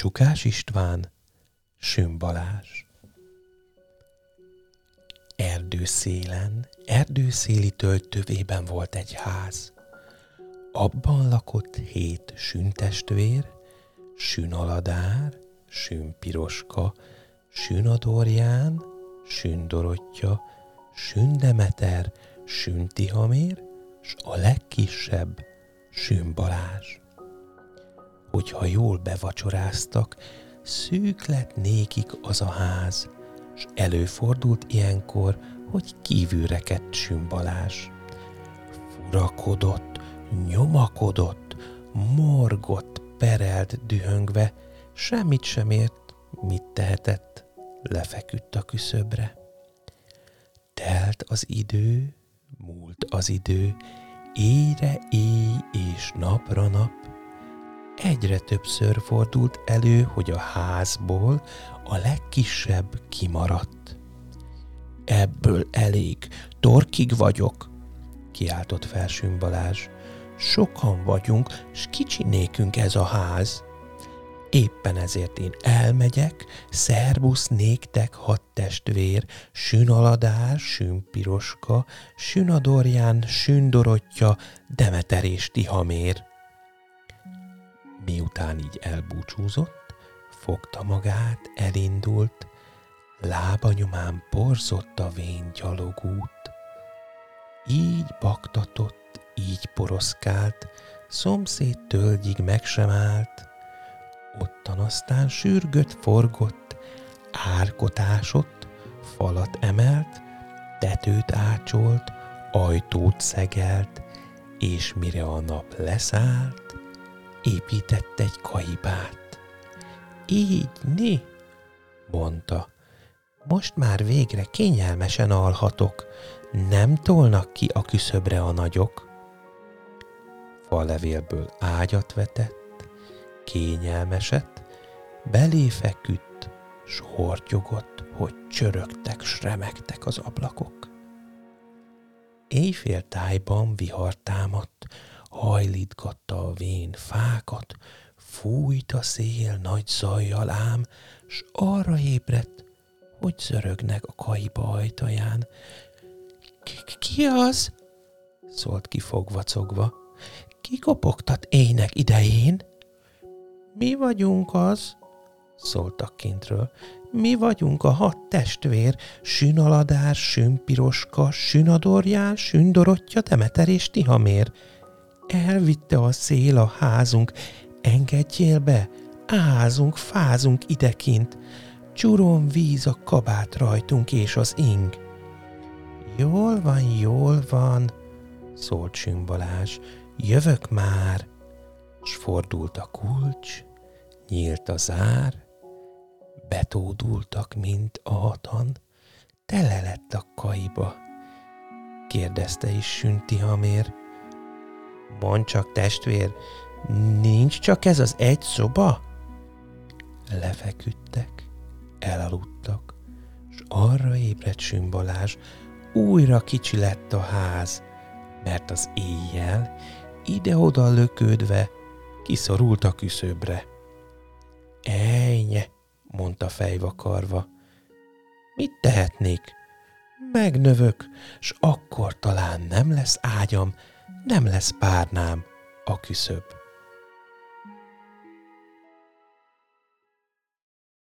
Csukás István, Süm Balázs. Erdőszélen, erdőszéli töltövében volt egy ház. Abban lakott hét süntestvér, sünaladár, sünpiroska, sünadorján, sündorottya, sündemeter, süntihamér, s a legkisebb sünbalázs. Hogyha jól bevacsoráztak, szűk lett nékik az a ház, s előfordult ilyenkor, hogy kívülreket sümbalás. Furakodott, nyomakodott, morgott, perelt dühöngve, semmit sem ért, mit tehetett, lefeküdt a küszöbre. Telt az idő, múlt az idő, éjre éj és napra nap, egyre többször fordult elő, hogy a házból a legkisebb kimaradt. Ebből elég, torkig vagyok, kiáltott fel Balázs. Sokan vagyunk, s kicsi nékünk ez a ház. Éppen ezért én elmegyek, szerbusz néktek hat testvér, sünaladár, sünpiroska, sünadorján, sündorottya, Demeter és Tihamér. Miután így elbúcsúzott, fogta magát, elindult, lábanyomán porzott a vén gyalogút. Így baktatott, így poroszkált, szomszéd tölgyig meg sem állt, ottan aztán sürgött, forgott, árkotásott, falat emelt, tetőt ácsolt, ajtót szegelt, és mire a nap leszállt, épített egy kaibát. Így, né, mondta. Most már végre kényelmesen alhatok, nem tolnak ki a küszöbre a nagyok. Falevélből ágyat vetett, kényelmeset, belé feküdt, s hortyogott, hogy csörögtek, s remegtek az ablakok. Éjfél tájban vihar támadt, hajlítgatta a vén fákat, fújt a szél nagy zajjal ám, s arra ébredt, hogy zörögnek a kaiba ajtaján. Ki az? szólt ki fogvacogva. Ki kopogtat ének idején? Mi vagyunk az? szóltak kintről. Mi vagyunk a hat testvér, sünaladár, sünpiroska, sünadorján, sündorottya, Demeter és Tihamér. Elvitte a szél a házunk, engedjél be, ázunk, fázunk idekint, csuron víz a kabát rajtunk és az ing. Jól van, jól van, szólt Sümbalás, jövök már, s fordult a kulcs, nyílt a zár, betódultak, mint a hatan, tele lett a kaiba. Kérdezte is Sünti Hamér, Mondd csak, testvér, nincs csak ez az egy szoba? Lefeküdtek, elaludtak, s arra ébredt Sümbalázs, újra kicsi lett a ház, mert az éjjel ide-oda löködve kiszorult a küszöbre. Ejnye, mondta fejvakarva. Mit tehetnék? Megnövök, s akkor talán nem lesz ágyam, nem lesz párnám a küszöb.